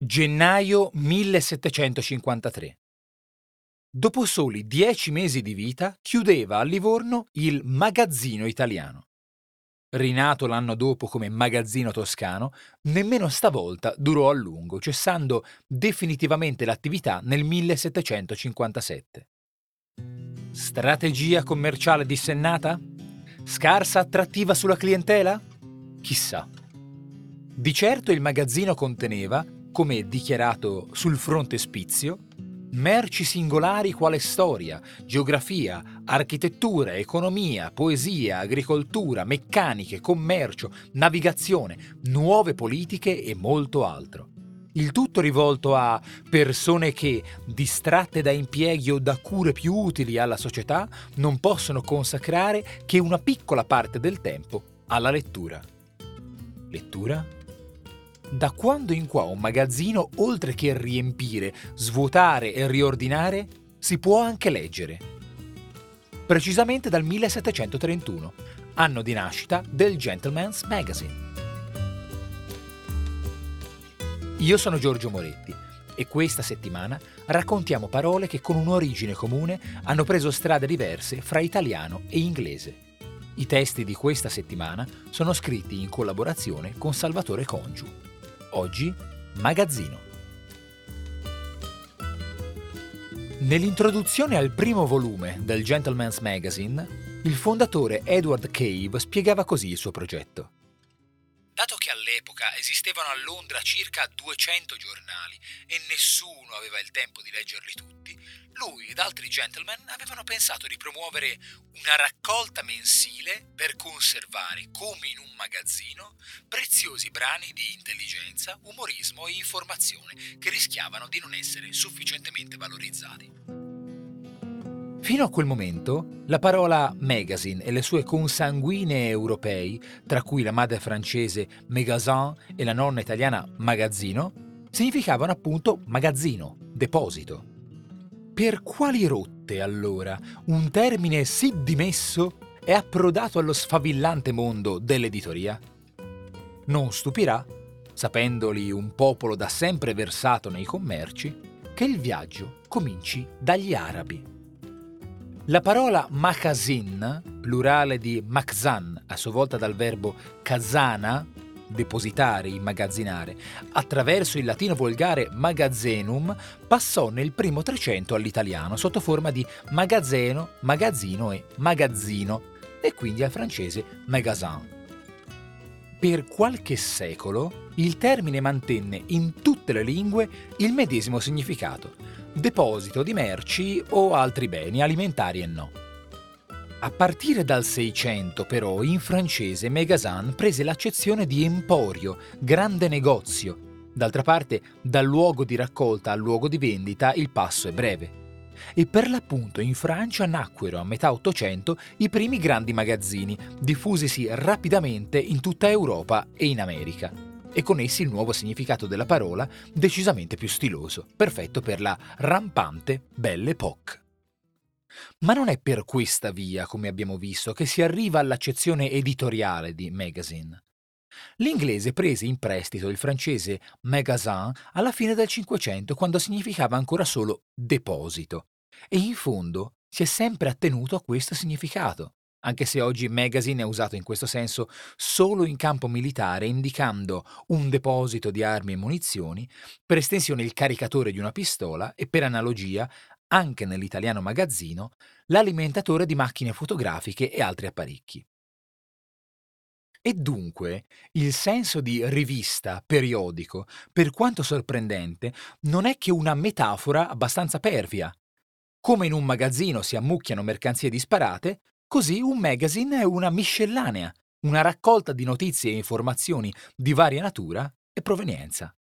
Gennaio 1753. Dopo soli dieci mesi di vita chiudeva a Livorno il Magazzino Italiano. Rinato l'anno dopo come Magazzino Toscano, nemmeno stavolta durò a lungo, cessando definitivamente l'attività nel 1757. Strategia commerciale dissennata? Scarsa attrattiva sulla clientela? Chissà. Di certo il magazzino conteneva come dichiarato sul frontespizio, merci singolari quale storia, geografia, architettura, economia, poesia, agricoltura, meccaniche, commercio, navigazione, nuove politiche e molto altro. Il tutto rivolto a persone che, distratte da impieghi o da cure più utili alla società, non possono consacrare che una piccola parte del tempo alla lettura. Lettura? Da quando in qua un magazzino, oltre che riempire, svuotare e riordinare, si può anche leggere. Precisamente dal 1731, anno di nascita del Gentleman's Magazine. Io sono Giorgio Moretti e questa settimana raccontiamo parole che con un'origine comune hanno preso strade diverse fra italiano e inglese. I testi di questa settimana sono scritti in collaborazione con Salvatore Congiu. Oggi Magazzino. Nell'introduzione al primo volume del Gentleman's Magazine, il fondatore Edward Cave spiegava così il suo progetto. Dato che all'epoca esistevano a Londra circa 200 giornali e nessuno aveva il tempo di leggerli tutti, lui ed altri gentleman avevano pensato di promuovere una raccolta mensile per conservare, come in un magazzino, preziosi brani di intelligenza, umorismo e informazione che rischiavano di non essere sufficientemente valorizzati. Fino a quel momento, la parola magazine e le sue consanguinee europei, tra cui la madre francese magasin e la nonna italiana magazzino, significavano appunto magazzino, deposito. Per quali rotte, allora, un termine sì dimesso è approdato allo sfavillante mondo dell'editoria? Non stupirà, sapendoli un popolo da sempre versato nei commerci, che il viaggio cominci dagli arabi. La parola makazin, plurale di makzan, a sua volta dal verbo kazana, depositare, immagazzinare, attraverso il latino volgare magazzenum, passò nel primo Trecento all'italiano sotto forma di magazzeno, magazzino e magazzino, e quindi al francese magasin. Per qualche secolo il termine mantenne in tutte le lingue il medesimo significato, deposito di merci o altri beni alimentari e no. A partire dal 600 però in francese Megasan prese l'accezione di emporio, grande negozio. D'altra parte, dal luogo di raccolta al luogo di vendita il passo è breve. E per l'appunto in Francia nacquero a metà Ottocento i primi grandi magazzini, diffusisi rapidamente in tutta Europa e in America e con essi il nuovo significato della parola decisamente più stiloso, perfetto per la rampante Belle Époque. Ma non è per questa via, come abbiamo visto, che si arriva all'accezione editoriale di magazine. L'inglese prese in prestito il francese magasin alla fine del Cinquecento, quando significava ancora solo deposito, e in fondo si è sempre attenuto a questo significato anche se oggi magazine è usato in questo senso solo in campo militare, indicando un deposito di armi e munizioni, per estensione il caricatore di una pistola e per analogia, anche nell'italiano magazzino, l'alimentatore di macchine fotografiche e altri apparecchi. E dunque il senso di rivista, periodico, per quanto sorprendente, non è che una metafora abbastanza pervia. Come in un magazzino si ammucchiano mercanzie disparate, Così un magazine è una miscellanea, una raccolta di notizie e informazioni di varia natura e provenienza.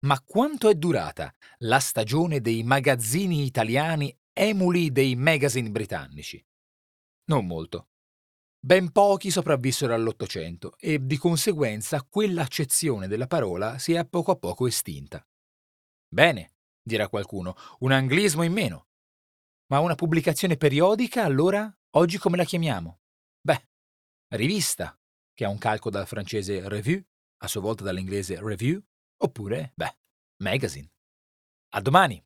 Ma quanto è durata la stagione dei magazzini italiani emuli dei magazine britannici? Non molto. Ben pochi sopravvissero all'Ottocento e di conseguenza quell'accezione della parola si è poco a poco estinta. Bene, dirà qualcuno, un anglismo in meno. Ma una pubblicazione periodica, allora, oggi come la chiamiamo? Beh, rivista, che ha un calco dal francese revue, a sua volta dall'inglese review, Oppure, beh, magazine. A domani!